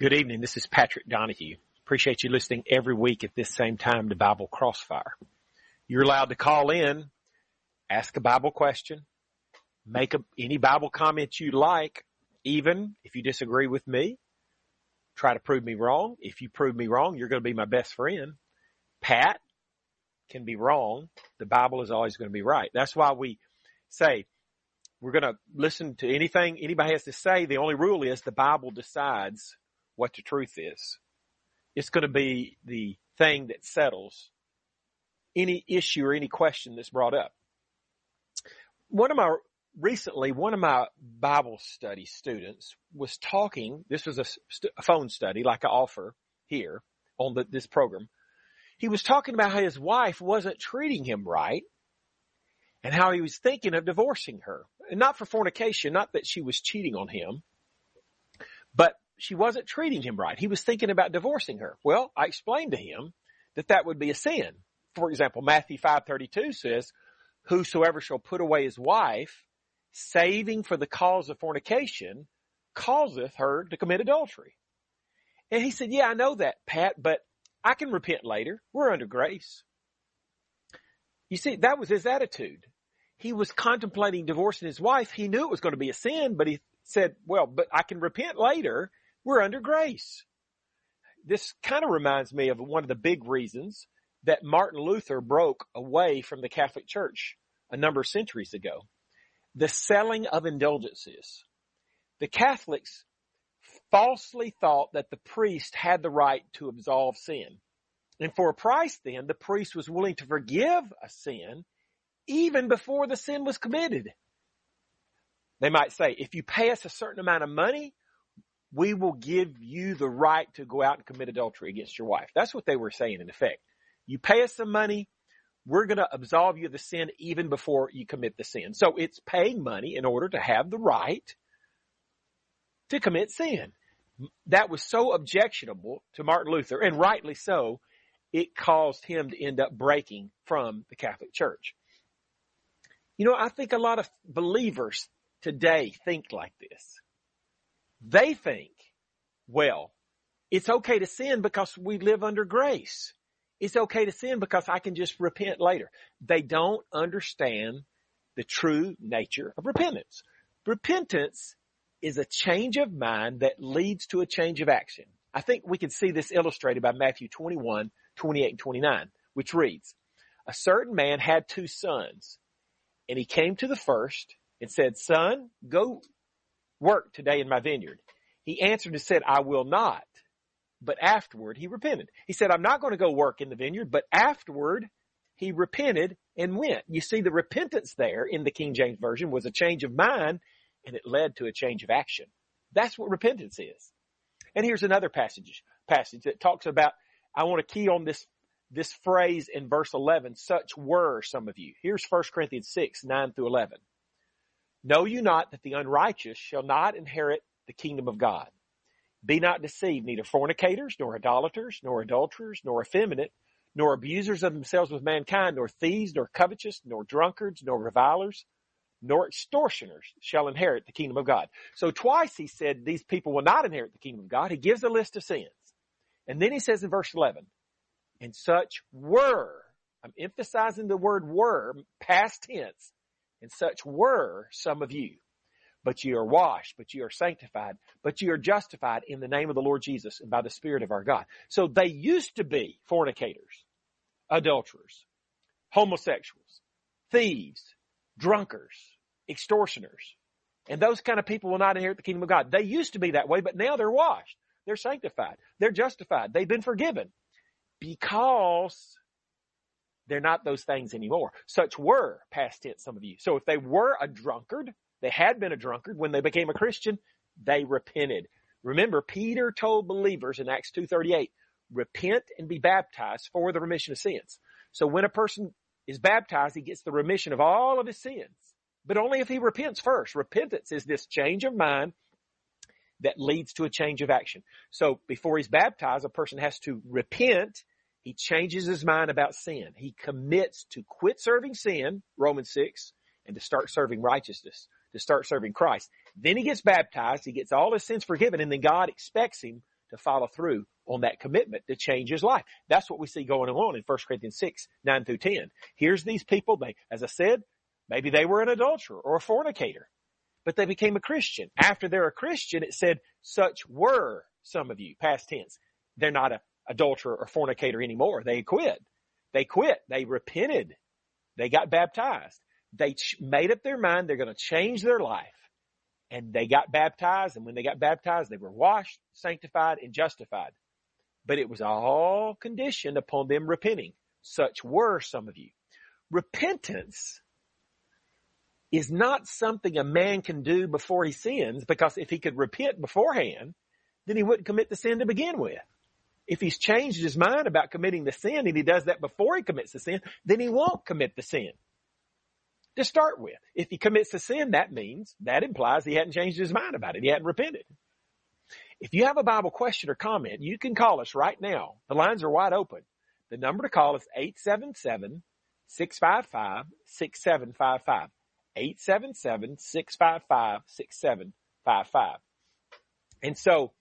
Good evening. This is Patrick Donahue. Appreciate you listening every week at this same time to Bible Crossfire. You're allowed to call in, ask a Bible question, make a, any Bible comment you like, even if you disagree with me. Try to prove me wrong. If you prove me wrong, you're going to be my best friend. Pat can be wrong. The Bible is always going to be right. That's why we say we're going to listen to anything anybody has to say. The only rule is the Bible decides what the truth is. It's going to be the thing that settles any issue or any question that's brought up. One of my recently, one of my Bible study students was talking. This was a, st- a phone study, like I offer here on the, this program. He was talking about how his wife wasn't treating him right and how he was thinking of divorcing her. Not for fornication, not that she was cheating on him, but she wasn't treating him right. He was thinking about divorcing her. Well, I explained to him that that would be a sin. For example, Matthew 5:32 says, "Whosoever shall put away his wife, saving for the cause of fornication, causeth her to commit adultery." And he said, "Yeah, I know that, Pat, but I can repent later. We're under grace." You see, that was his attitude. He was contemplating divorcing his wife. He knew it was going to be a sin, but he said, well, but I can repent later we're under grace. This kind of reminds me of one of the big reasons that Martin Luther broke away from the Catholic Church a number of centuries ago. The selling of indulgences. The Catholics falsely thought that the priest had the right to absolve sin. And for a price then, the priest was willing to forgive a sin even before the sin was committed. They might say, if you pay us a certain amount of money, we will give you the right to go out and commit adultery against your wife. That's what they were saying in effect. You pay us some money, we're going to absolve you of the sin even before you commit the sin. So it's paying money in order to have the right to commit sin. That was so objectionable to Martin Luther, and rightly so, it caused him to end up breaking from the Catholic Church. You know, I think a lot of believers today think like this. They think, well, it's okay to sin because we live under grace. It's okay to sin because I can just repent later. They don't understand the true nature of repentance. Repentance is a change of mind that leads to a change of action. I think we can see this illustrated by Matthew 21, 28 and 29, which reads, a certain man had two sons and he came to the first and said, son, go work today in my vineyard? He answered and said, I will not. But afterward he repented. He said, I'm not going to go work in the vineyard, but afterward he repented and went. You see, the repentance there in the King James Version was a change of mind and it led to a change of action. That's what repentance is. And here's another passage, passage that talks about, I want to key on this, this phrase in verse 11, such were some of you. Here's 1 Corinthians 6, 9 through 11. Know you not that the unrighteous shall not inherit the kingdom of God? Be not deceived, neither fornicators, nor idolaters, nor adulterers, nor effeminate, nor abusers of themselves with mankind, nor thieves, nor covetous, nor drunkards, nor revilers, nor extortioners shall inherit the kingdom of God. So twice he said these people will not inherit the kingdom of God. He gives a list of sins. And then he says in verse 11, and such were, I'm emphasizing the word were, past tense, and such were some of you. But you are washed, but you are sanctified, but you are justified in the name of the Lord Jesus and by the Spirit of our God. So they used to be fornicators, adulterers, homosexuals, thieves, drunkards, extortioners. And those kind of people will not inherit the kingdom of God. They used to be that way, but now they're washed. They're sanctified. They're justified. They've been forgiven because they're not those things anymore. Such were past tense, some of you. So if they were a drunkard, they had been a drunkard when they became a Christian, they repented. Remember, Peter told believers in Acts 2.38, repent and be baptized for the remission of sins. So when a person is baptized, he gets the remission of all of his sins, but only if he repents first. Repentance is this change of mind that leads to a change of action. So before he's baptized, a person has to repent he changes his mind about sin. He commits to quit serving sin, Romans 6, and to start serving righteousness, to start serving Christ. Then he gets baptized. He gets all his sins forgiven and then God expects him to follow through on that commitment to change his life. That's what we see going on in 1 Corinthians 6, 9 through 10. Here's these people, they, as I said, maybe they were an adulterer or a fornicator, but they became a Christian. After they're a Christian, it said, such were some of you, past tense. They're not a adulterer or fornicator anymore. They quit. They quit. They repented. They got baptized. They ch- made up their mind they're going to change their life. And they got baptized. And when they got baptized, they were washed, sanctified, and justified. But it was all conditioned upon them repenting. Such were some of you. Repentance is not something a man can do before he sins because if he could repent beforehand, then he wouldn't commit the sin to begin with. If he's changed his mind about committing the sin and he does that before he commits the sin, then he won't commit the sin. To start with, if he commits the sin, that means, that implies he hadn't changed his mind about it. He hadn't repented. If you have a Bible question or comment, you can call us right now. The lines are wide open. The number to call is 877 655 6755. 877-655-6755. And so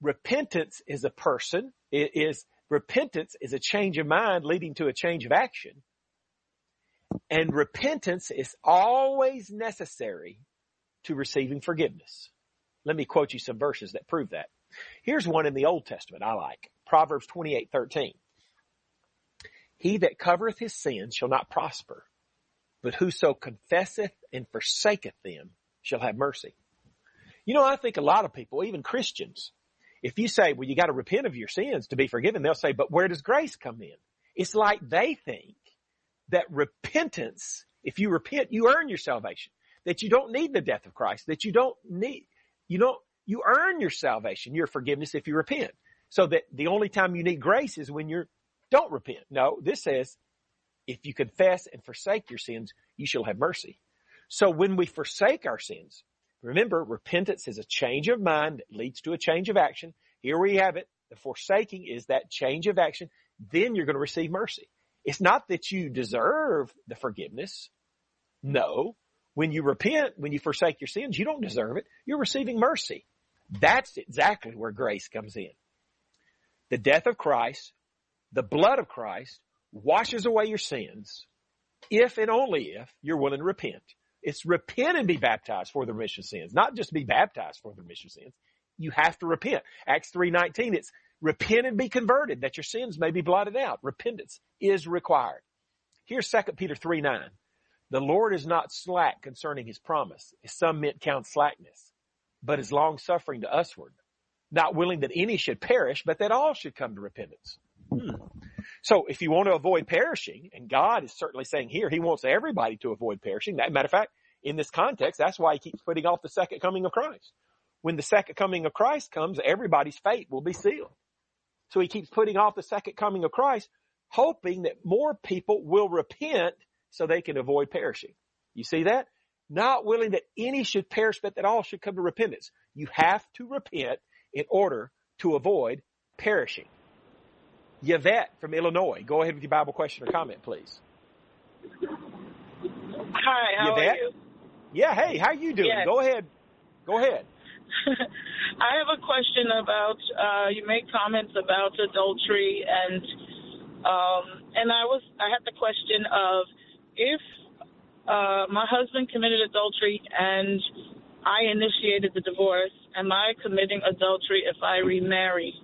repentance is a person, it is repentance is a change of mind leading to a change of action. And repentance is always necessary to receiving forgiveness. Let me quote you some verses that prove that. Here's one in the Old Testament I like. Proverbs 28:13. He that covereth his sins shall not prosper, but whoso confesseth and forsaketh them shall have mercy. You know, I think a lot of people, even Christians, if you say, well, you got to repent of your sins to be forgiven, they'll say, but where does grace come in? It's like they think that repentance, if you repent, you earn your salvation, that you don't need the death of Christ, that you don't need, you don't, you earn your salvation, your forgiveness if you repent. So that the only time you need grace is when you don't repent. No, this says if you confess and forsake your sins, you shall have mercy. So when we forsake our sins, remember repentance is a change of mind that leads to a change of action. Here we have it. The forsaking is that change of action. Then you're going to receive mercy. It's not that you deserve the forgiveness. No. When you repent, when you forsake your sins, you don't deserve it. You're receiving mercy. That's exactly where grace comes in. The death of Christ, the blood of Christ washes away your sins if and only if you're willing to repent. It's repent and be baptized for the remission of sins, not just be baptized for the remission of sins. You have to repent. Acts 3.19, it's repent and be converted that your sins may be blotted out. Repentance is required. Here's 2 Peter 3.9. The Lord is not slack concerning his promise, as some men count slackness, but is long suffering to usward, not willing that any should perish, but that all should come to repentance. Hmm. So if you want to avoid perishing, and God is certainly saying here, He wants everybody to avoid perishing. That matter of fact, in this context, that's why He keeps putting off the second coming of Christ. When the second coming of Christ comes, everybody's fate will be sealed. So He keeps putting off the second coming of Christ, hoping that more people will repent so they can avoid perishing. You see that? Not willing that any should perish, but that all should come to repentance. You have to repent in order to avoid perishing. Yvette from Illinois. Go ahead with your Bible question or comment, please. Hi, how Yvette? are you? Yeah, hey, how you doing? Yes. Go ahead. Go ahead. I have a question about uh, you made comments about adultery and um, and I was I had the question of if uh, my husband committed adultery and I initiated the divorce, am I committing adultery if I remarry?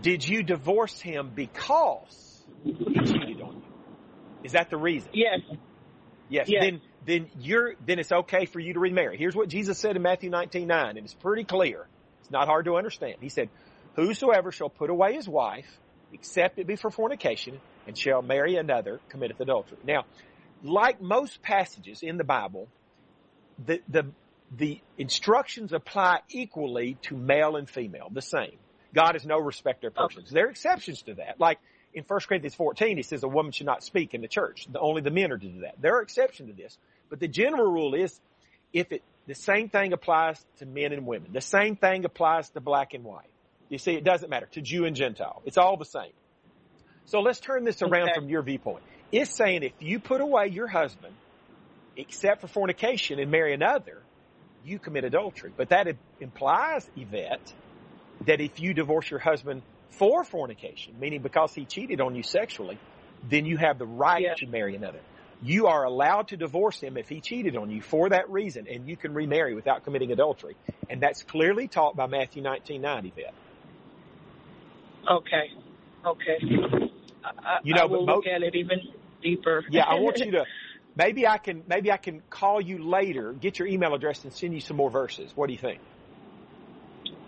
Did you divorce him because he cheated on you? Is that the reason? Yes. Yes. Yes. Then then you're then it's okay for you to remarry. Here's what Jesus said in Matthew 19, 9, and it's pretty clear. It's not hard to understand. He said, Whosoever shall put away his wife, except it be for fornication, and shall marry another, committeth adultery. Now, like most passages in the Bible, the the the instructions apply equally to male and female, the same. God is no respecter of persons. There are exceptions to that. Like in 1 Corinthians 14, he says a woman should not speak in the church. The, only the men are to do that. There are exceptions to this. But the general rule is if it, the same thing applies to men and women. The same thing applies to black and white. You see, it doesn't matter to Jew and Gentile. It's all the same. So let's turn this around Okay. from your viewpoint. It's saying if you put away your husband, except for fornication and marry another, you commit adultery. But that implies, Yvette, that if you divorce your husband for fornication, meaning because he cheated on you sexually, then you have the right yeah. to marry another. You are allowed to divorce him if he cheated on you for that reason, and you can remarry without committing adultery. And that's clearly taught by Matthew 19, 9, Yvette. Okay. Okay. I, you know, I will but look at it even deeper. yeah, I want you to, maybe I can, maybe I can call you later, get your email address and send you some more verses. What do you think?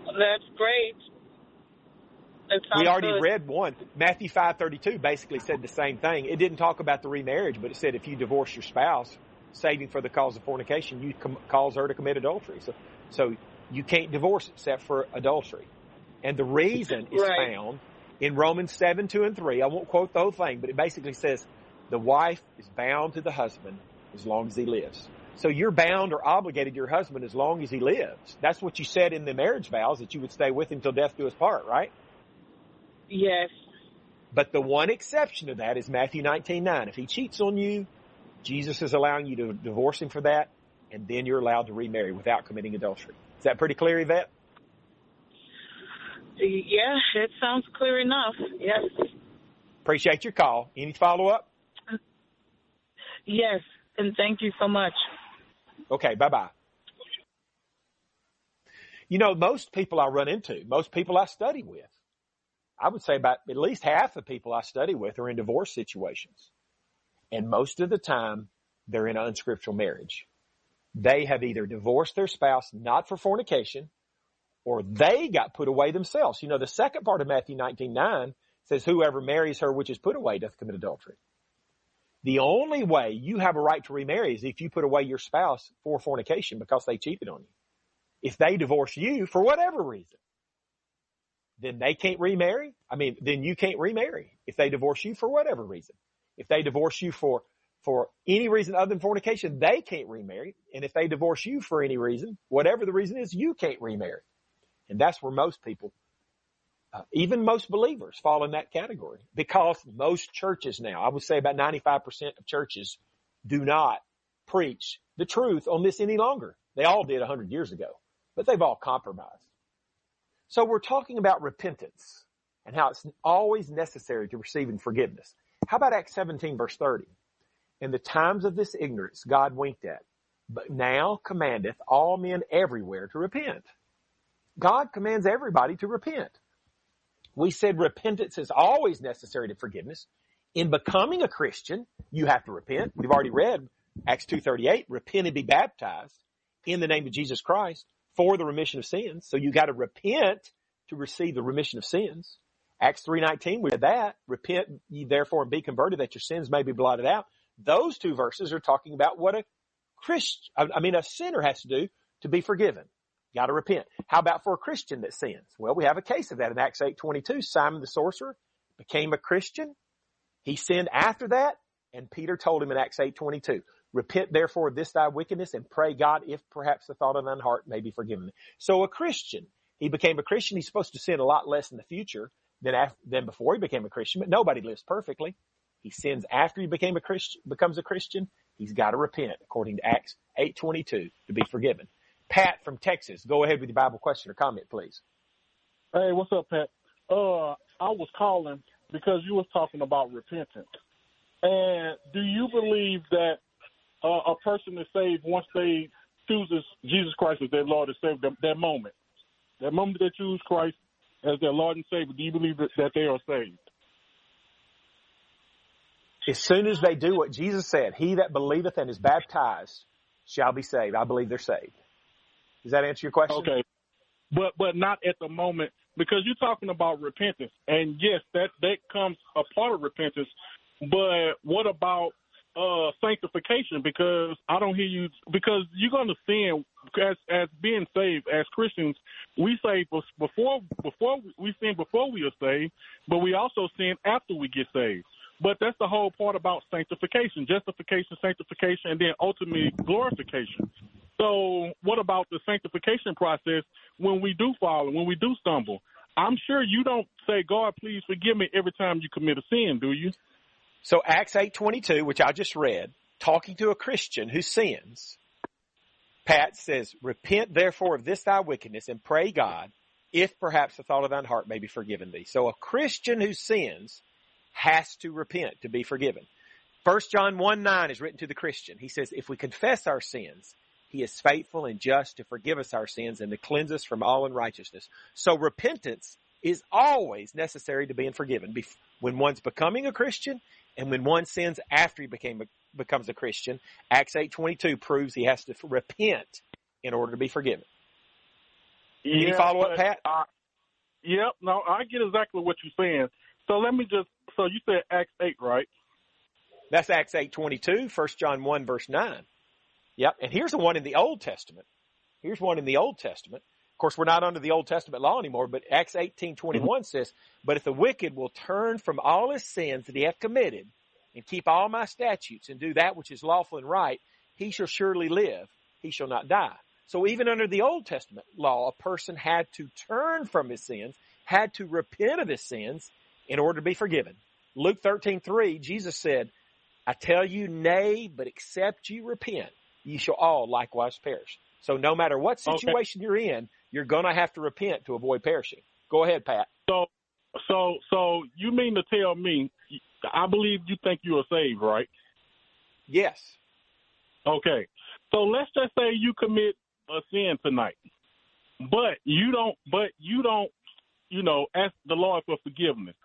That's great. We already good. read one. Matthew 5:32 basically said the same thing. It didn't talk about the remarriage, but it said if you divorce your spouse, saving for the cause of fornication, you com- cause her to commit adultery. So, so you can't divorce except for adultery. And the reason is right. found in Romans 7, 2 and 3. I won't quote the whole thing, but it basically says the wife is bound to the husband as long as he lives. So you're bound or obligated to your husband as long as he lives. That's what you said in the marriage vows that you would stay with him till death do us part, right? Yes. But the one exception to that is Matthew 19, 9. If he cheats on you, Jesus is allowing you to divorce him for that, and then you're allowed to remarry without committing adultery. Is that pretty clear, Yvette? Yeah, it sounds clear enough. Yes. Appreciate your call. Any follow up? Yes, and thank you so much. Okay, bye bye. You know, most people I run into, most people I study with, I would say about at least half the people I study with are in divorce situations. And most of the time, they're in an unscriptural marriage. They have either divorced their spouse not for fornication, or they got put away themselves. You know, the second part of Matthew 19, 9 says, whoever marries her which is put away doth commit adultery. The only way you have a right to remarry is if you put away your spouse for fornication because they cheated on you. If they divorce you for whatever reason, then they can't remarry. I mean, then you can't remarry if they divorce you for whatever reason. If they divorce you for, for any reason other than fornication, they can't remarry. And if they divorce you for any reason, whatever the reason is, you can't remarry. And that's where most people, uh, even most believers fall in that category because most churches now, I would say about 95% of churches do not preach the truth on this any longer. They all did 100 years ago, but they've all compromised. So we're talking about repentance and how it's always necessary to receiving forgiveness. How about Acts 17 verse 30? In the times of this ignorance, God winked at, but now commandeth all men everywhere to repent. God commands everybody to repent. We said repentance is always necessary to forgiveness. In becoming a Christian, you have to repent. We've already read Acts 2.38, repent and be baptized in the name of Jesus Christ for the remission of sins. So you got to repent to receive the remission of sins. Acts 3.19, we that. Repent ye therefore and be converted that your sins may be blotted out. Those two verses are talking about what a Christian, I mean, a sinner has to do to be forgiven. Got to repent. How about for a Christian that sins? Well, we have a case of that in Acts 8:22. Simon the sorcerer became a Christian. He sinned after that, and Peter told him in Acts 8:22, "Repent therefore of this thy wickedness and pray God if perhaps the thought of thine heart may be forgiven." So a Christian, he became a Christian. He's supposed to sin a lot less in the future than after, than before he became a Christian, but nobody lives perfectly. He sins after he became a Christian, becomes a Christian. He's got to repent according to Acts 8:22 to be forgiven. Pat from Texas. Go ahead with your Bible question or comment, please. Hey, what's up, Pat? Uh, I was calling because you was talking about repentance. And do you believe that uh, a person is saved once they chooses Jesus Christ as their Lord and Savior? That, that moment, that moment they choose Christ as their Lord and Savior, do you believe that, that they are saved? As soon as they do what Jesus said, "He that believeth and is baptized shall be saved," I believe they're saved. Does that answer your question? Okay. But but not at the moment because you're talking about repentance. And yes, that that comes a part of repentance. But what about uh sanctification because I don't hear you because you're going to sin as as being saved as Christians we say before before we sin before we are saved but we also sin after we get saved but that's the whole part about sanctification justification sanctification and then ultimately glorification so, what about the sanctification process when we do fall and when we do stumble? I'm sure you don't say, God, please forgive me every time you commit a sin, do you? So Acts 8:22, which I just read, talking to a Christian who sins, Pat says, repent therefore of this thy wickedness and pray God, if perhaps the thought of thine heart may be forgiven thee. So a Christian who sins has to repent to be forgiven. First John 1 9 is written to the Christian. He says, if we confess our sins, he is faithful and just to forgive us our sins and to cleanse us from all unrighteousness. So repentance is always necessary to being forgiven. When one's becoming a Christian and when one sins after he became a, becomes a Christian, Acts 8:22 proves he has to repent in order to be forgiven. Yeah, follow up, Pat? I, yep. No, I get exactly what you're saying. So let me just. So you said Acts 8, right? That's Acts 8:22, 1 John 1 verse 9. Yep. And here's the one in the Old Testament. Here's one in the Old Testament. Of course, we're not under the Old Testament law anymore, but Acts 18:21 mm-hmm. says, "But if the wicked will turn from all his sins that he hath committed and keep all my statutes and do that which is lawful and right, he shall surely live; he shall not die." So even under the Old Testament law, a person had to turn from his sins, had to repent of his sins in order to be forgiven. Luke 13:3, Jesus said, "I tell you, nay, but except you repent, ye shall all likewise perish. So no matter what situation okay. you're in, you're going to have to repent to avoid perishing. Go ahead, Pat. So, so, so you mean to tell me? I believe you think you are saved, right? Yes. Okay. So let's just say you commit a sin tonight, but you don't. But you don't. You know, ask the Lord for forgiveness,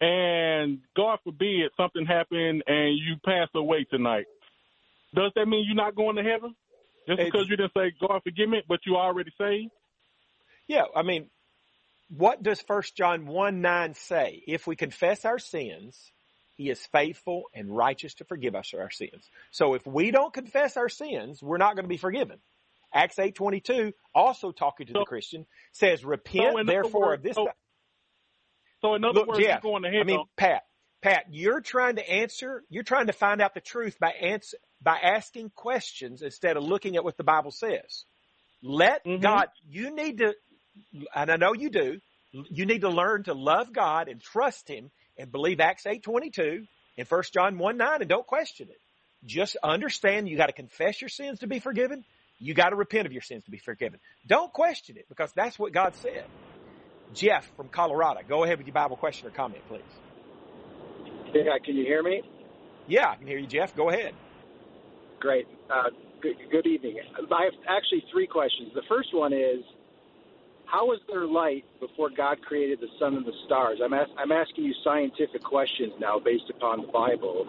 and God forbid something happened and you pass away tonight does that mean you're not going to heaven? Just because you didn't say, God forgive me, but you already saved? Yeah, I mean, what does First John 1 9 say? If we confess our sins, he is faithful and righteous to forgive us our sins. So if we don't confess our sins, we're not going to be forgiven. Acts 8.22, also talking to so, the Christian, says, repent so therefore words, of this. So, so in other Look, words, Jeff, you're going to heaven. I mean, Pat, Pat, you're trying to answer, you're trying to find out the truth by answer, by asking questions instead of looking at what the Bible says. Let mm-hmm. God, you need to, and I know you do, you need to learn to love God and trust Him and believe Acts 8.22 and 1 John 1 9 and don't question it. Just understand you got to confess your sins to be forgiven. You got to repent of your sins to be forgiven. Don't question it because that's what God said. Jeff from Colorado, go ahead with your Bible question or comment, please. Yeah, can you hear me? Yeah, I can hear you, Jeff. Go ahead. Great. Uh, good, good evening. I have actually three questions. The first one is, how was there light before God created the sun and the stars? I'm, I'm asking you scientific questions now based upon the Bible.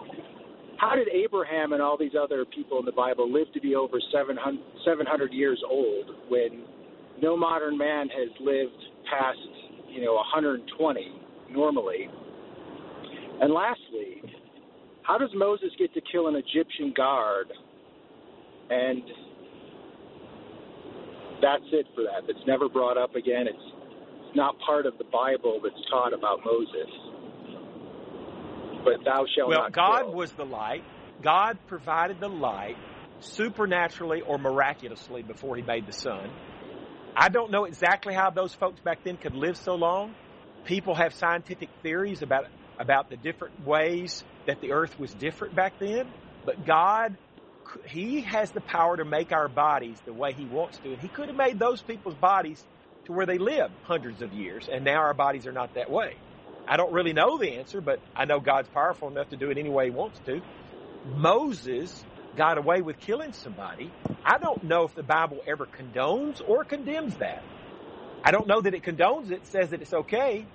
How did Abraham and all these other people in the Bible live to be over 700, 700 years old when no modern man has lived past, you know, 120 normally? And lastly, how does Moses get to kill an Egyptian guard? And that's it for that. It's never brought up again. It's, it's not part of the Bible that's taught about Moses. But thou shalt well, not. Well, God kill. was the light. God provided the light supernaturally or miraculously before he made the sun. I don't know exactly how those folks back then could live so long. People have scientific theories about about the different ways that the earth was different back then, but God, He has the power to make our bodies the way He wants to. And He could have made those people's bodies to where they lived hundreds of years, and now our bodies are not that way. I don't really know the answer, but I know God's powerful enough to do it any way He wants to. Moses got away with killing somebody. I don't know if the Bible ever condones or condemns that. I don't know that it condones it, says that it's okay,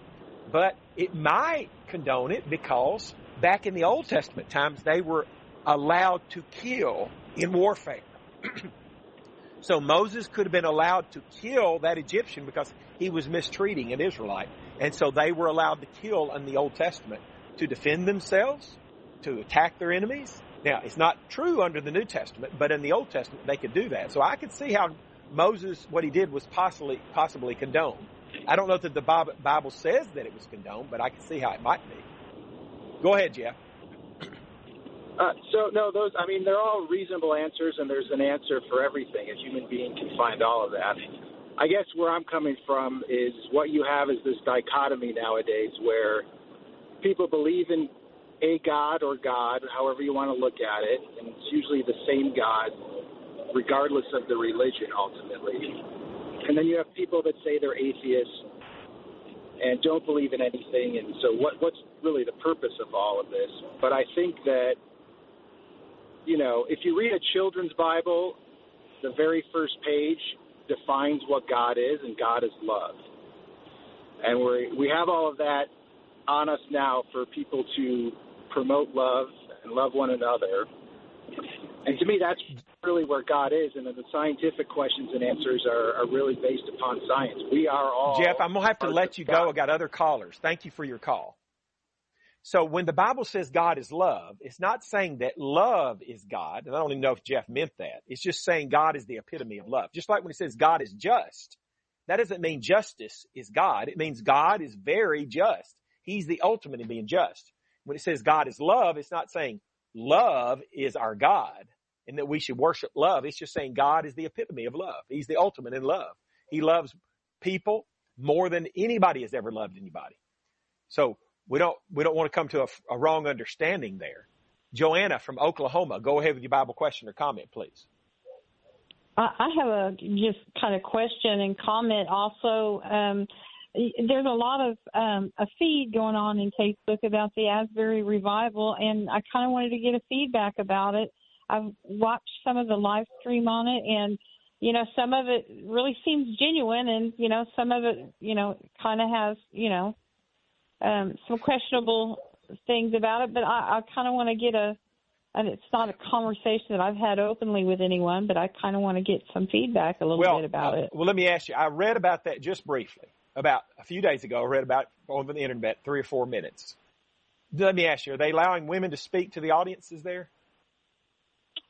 but it might condone it because back in the Old Testament times they were allowed to kill in warfare. so Moses could have been allowed to kill that Egyptian because he was mistreating an Israelite. And so they were allowed to kill in the Old Testament to defend themselves, to attack their enemies. Now, it's not true under the New Testament, but in the Old Testament they could do that. So I could see how Moses, what he did was possibly, possibly condoned. I don't know that the Bible says that it was condoned, but I can see how it might be. Go ahead, Jeff. Uh, so no, those. I mean, they're all reasonable answers, and there's an answer for everything. A human being can find all of that. I guess where I'm coming from is what you have is this dichotomy nowadays, where people believe in a God or God, however you want to look at it, and it's usually the same God regardless of the religion, ultimately. And then you have people that say they're atheists and don't believe in anything. And so, what, what's really the purpose of all of this? But I think that, you know, if you read a children's Bible, the very first page defines what God is, and God is love. And we we have all of that on us now for people to promote love and love one another. And to me, that's really where God is. And then the scientific questions and answers are, are really based upon science. We are all. Jeff, I'm going to have to let you go. I got other callers. Thank you for your call. So when the Bible says God is love, it's not saying that love is God. And I don't even know if Jeff meant that. It's just saying God is the epitome of love. Just like when it says God is just, that doesn't mean justice is God. It means God is very just. He's the ultimate in being just. When it says God is love, it's not saying love is our God and that we should worship love. It's just saying God is the epitome of love. He's the ultimate in love. He loves people more than anybody has ever loved anybody. So we don't, we don't want to come to a, a wrong understanding there. Joanna from Oklahoma, go ahead with your Bible question or comment, please. I have a just kind of question and comment also. Um, there's a lot of um, a feed going on in Facebook about the Asbury revival, and I kind of wanted to get a feedback about it. I've watched some of the live stream on it, and you know, some of it really seems genuine, and you know, some of it, you know, kind of has, you know, um, some questionable things about it. But I, I kind of want to get a, and it's not a conversation that I've had openly with anyone, but I kind of want to get some feedback a little well, bit about uh, it. Well, let me ask you. I read about that just briefly about a few days ago. I read about on the internet, three or four minutes. Let me ask you: Are they allowing women to speak to the audiences there?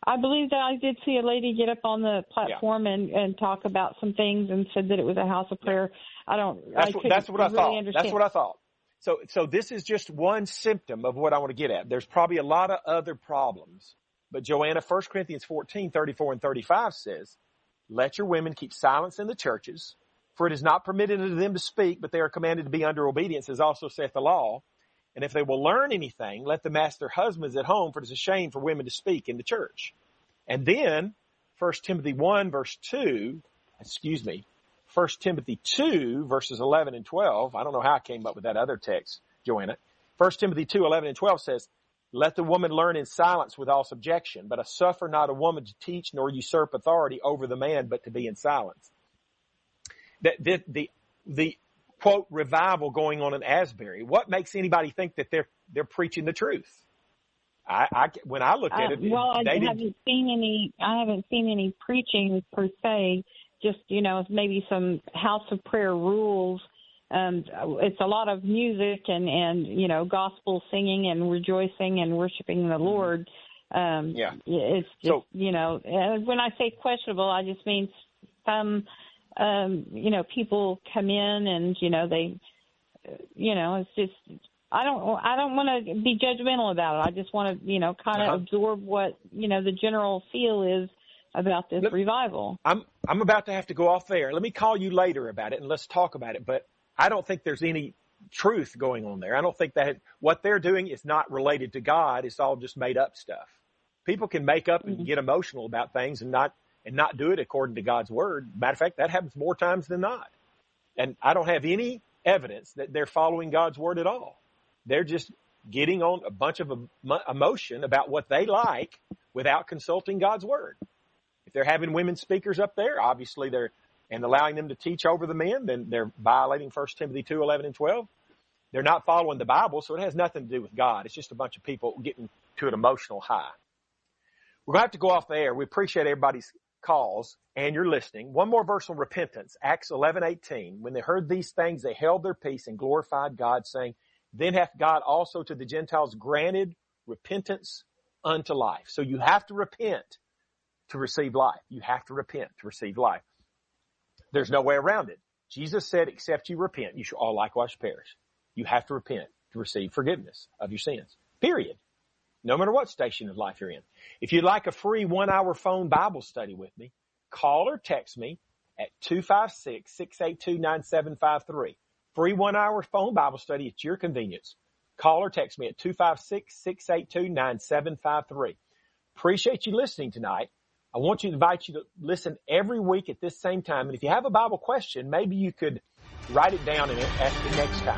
I believe that I did see a lady get up on the platform yeah. and and talk about some things and said that it was a house of prayer. I don't. That's I what, that's what I really thought. Understand. That's what I thought. So so this is just one symptom of what I want to get at. There's probably a lot of other problems. But Joanna, 1 Corinthians 14, 34 and 35 says, let your women keep silence in the churches, for it is not permitted unto them to speak, but they are commanded to be under obedience, as also saith the law. And if they will learn anything, let them ask their husbands at home, for it is a shame for women to speak in the church. And then, 1 Timothy 1 verse 2, excuse me, 1 Timothy 2 verses 11 and 12. I don't know how I came up with that other text, Joanna. 1 Timothy 2, 11 and 12 says, let the woman learn in silence with all subjection, but I suffer not a woman to teach nor usurp authority over the man, but to be in silence. The, the, the, the quote revival going on in Asbury. What makes anybody think that they're, they're preaching the truth? I, I when I look at it, uh, well, I haven't seen any. I haven't seen any preaching per se. Just you know, maybe some house of prayer rules. Um, it's a lot of music and and you know, gospel singing and rejoicing and worshiping the Lord. Um, yeah, it's just so, you know, when I say questionable, I just mean some. Um, you know, people come in and you know they, you know, it's just I don't I don't want to be judgmental about it. I just want to you know kind of uh-huh. absorb what you know the general feel is about this revival. I'm I'm about to have to go off there. Let me call you later about it and let's talk about it. But I don't think there's any truth going on there. I don't think that what they're doing is not related to God. It's all just made up stuff. People can make up and mm-hmm. get emotional about things and not and not do it according to God's word. Matter of fact, that happens more times than not. And I don't have any evidence that they're following God's word at all. They're just getting on a bunch of emotion about what they like without consulting God's word. They're having women speakers up there, obviously they're, and allowing them to teach over the men, then they're violating 1 Timothy 2, 11 and 12. They're not following the Bible, so it has nothing to do with God. It's just a bunch of people getting to an emotional high. We're going to have to go off the air. We appreciate everybody's calls and you're listening. One more verse on repentance, Acts 11, 18. When they heard these things, they held their peace and glorified God saying, then hath God also to the Gentiles granted repentance unto life. So you have to repent to receive life. You have to repent to receive life. There's no way around it. Jesus said, except you repent, you shall all likewise perish. You have to repent to receive forgiveness of your sins. Period. No matter what station of life you're in. If you'd like a free one hour phone Bible study with me, call or text me at 256-682-9753. Free one hour phone Bible study at your convenience. Call or text me at 256-682-9753. Appreciate you listening tonight. I want to invite you to listen every week at this same time. And if you have a Bible question, maybe you could write it down and ask it next time.